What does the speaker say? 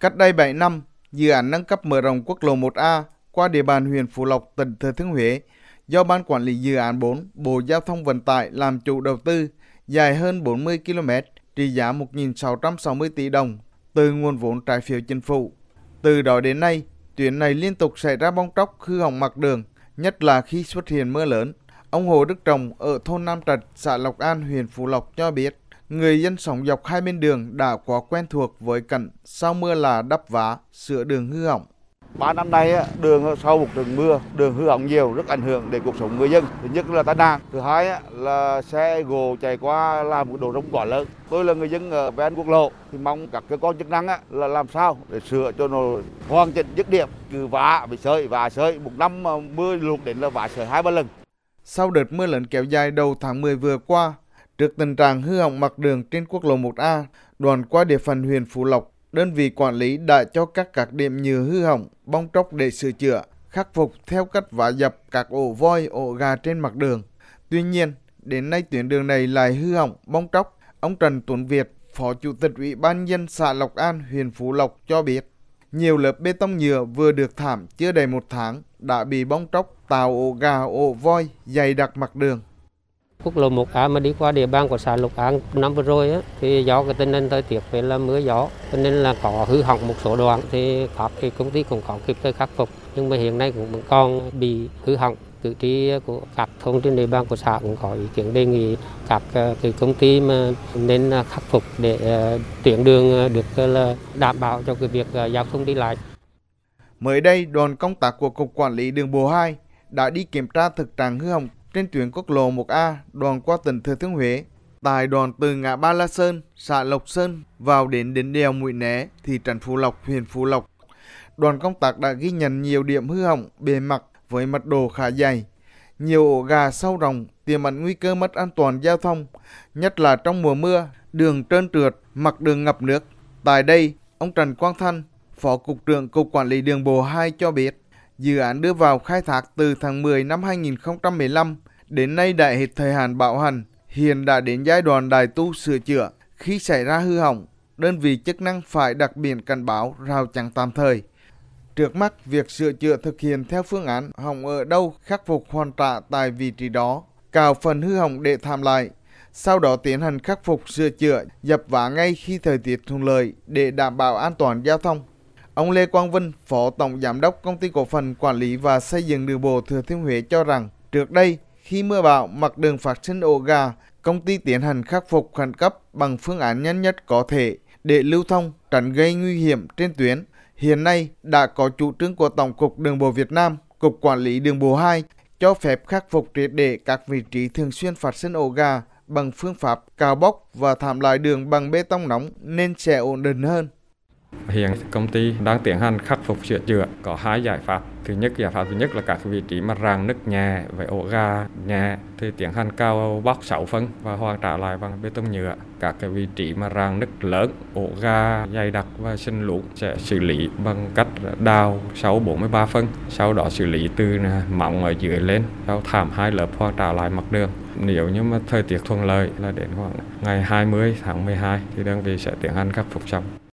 Cách đây 7 năm, dự án nâng cấp mở rộng quốc lộ 1A qua địa bàn huyện Phú Lộc, tỉnh Thừa Thiên Huế do Ban Quản lý Dự án 4, Bộ Giao thông Vận tải làm chủ đầu tư, dài hơn 40 km, trị giá 1.660 tỷ đồng từ nguồn vốn trái phiếu chính phủ. Từ đó đến nay, tuyến này liên tục xảy ra bong tróc hư hỏng mặt đường, nhất là khi xuất hiện mưa lớn. Ông Hồ Đức Trọng ở thôn Nam Trạch, xã Lộc An, huyện Phú Lộc cho biết, người dân sống dọc hai bên đường đã quá quen thuộc với cảnh sau mưa là đắp vá, sửa đường hư hỏng. Ba năm nay đường sau một trận mưa, đường hư hỏng nhiều rất ảnh hưởng đến cuộc sống người dân. Thứ nhất là tai nạn, thứ hai là xe gồ chạy qua làm một đồ rông quá lớn. Tôi là người dân ở ven quốc lộ thì mong các cơ quan chức năng là làm sao để sửa cho nó hoàn chỉnh dứt điểm, cứ vá bị sơi và sơi một năm mưa lụt đến là vá sơi hai ba lần. Sau đợt mưa lớn kéo dài đầu tháng 10 vừa qua, trước tình trạng hư hỏng mặt đường trên quốc lộ 1A, đoàn qua địa phận huyện Phú Lộc, đơn vị quản lý đã cho các các điểm nhựa hư hỏng, bong tróc để sửa chữa, khắc phục theo cách vá dập các ổ voi, ổ gà trên mặt đường. Tuy nhiên, đến nay tuyến đường này lại hư hỏng, bong tróc. Ông Trần Tuấn Việt, Phó Chủ tịch Ủy ban dân xã Lộc An, huyện Phú Lộc cho biết, nhiều lớp bê tông nhựa vừa được thảm chưa đầy một tháng đã bị bong tróc tạo ổ gà, ổ voi dày đặc mặt đường. Quốc lộ 1A mà đi qua địa bàn của xã Lục An năm vừa rồi á, thì do cái tình hình thời tiết về là mưa gió cho nên là có hư hỏng một số đoạn thì các cái công ty cũng có kịp thời khắc phục nhưng mà hiện nay cũng vẫn còn bị hư hỏng cử tri của các thôn trên địa bàn của xã cũng có ý kiến đề nghị các ờ, cái công ty mà nên khắc phục để ờ, tuyến đường ờ, được là đảm bảo cho cái việc giao thông đi lại. Mới đây, đoàn công tác của Cục Quản lý Đường Bộ 2 đã đi kiểm tra thực trạng hư hỏng trên tuyến quốc lộ 1A đoạn qua tỉnh Thừa Thiên Huế. Tại đoàn từ ngã Ba La Sơn, xã Lộc Sơn vào đến đến đèo Mũi Né, thị trấn Phú Lộc, huyện Phú Lộc. Đoàn công tác đã ghi nhận nhiều điểm hư hỏng bề mặt với mật độ khá dày. Nhiều ổ gà sâu rồng tiềm ẩn nguy cơ mất an toàn giao thông, nhất là trong mùa mưa, đường trơn trượt, mặt đường ngập nước. Tại đây, ông Trần Quang Thanh, Phó Cục trưởng Cục Quản lý Đường Bộ 2 cho biết, dự án đưa vào khai thác từ tháng 10 năm 2015 đến nay đại hết thời hạn bảo hành, hiện đã đến giai đoạn đại tu sửa chữa. Khi xảy ra hư hỏng, đơn vị chức năng phải đặc biển cảnh báo rào chắn tạm thời. Trước mắt, việc sửa chữa thực hiện theo phương án hỏng ở đâu khắc phục hoàn trả tại vị trí đó, cào phần hư hỏng để tham lại. Sau đó tiến hành khắc phục sửa chữa, dập vá ngay khi thời tiết thuận lợi để đảm bảo an toàn giao thông. Ông Lê Quang Vinh, Phó Tổng Giám đốc Công ty Cổ phần Quản lý và Xây dựng Đường bộ Thừa Thiên Huế cho rằng, trước đây, khi mưa bão mặt đường phát sinh ổ gà, công ty tiến hành khắc phục khẩn cấp bằng phương án nhanh nhất có thể để lưu thông tránh gây nguy hiểm trên tuyến. Hiện nay đã có chủ trương của Tổng cục Đường bộ Việt Nam, Cục Quản lý Đường bộ 2 cho phép khắc phục triệt để các vị trí thường xuyên phát sinh ổ gà bằng phương pháp cào bóc và thảm lại đường bằng bê tông nóng nên sẽ ổn định hơn. Hiện công ty đang tiến hành khắc phục sửa chữa có hai giải pháp. Thứ nhất, giải pháp thứ nhất là các vị trí mà ràng nứt nhà với ổ gà nhà thì tiến hành cao bóc 6 phân và hoàn trả lại bằng bê tông nhựa. Các cái vị trí mà ràng nứt lớn, ổ gà dày đặc và sinh lũ sẽ xử lý bằng cách đào 6 43 phân. Sau đó xử lý từ à, mỏng ở dưới lên, sau thảm hai lớp hoàn trả lại mặt đường. Nếu như mà thời tiết thuận lợi là đến khoảng ngày 20 tháng 12 thì đơn vị sẽ tiến hành khắc phục xong.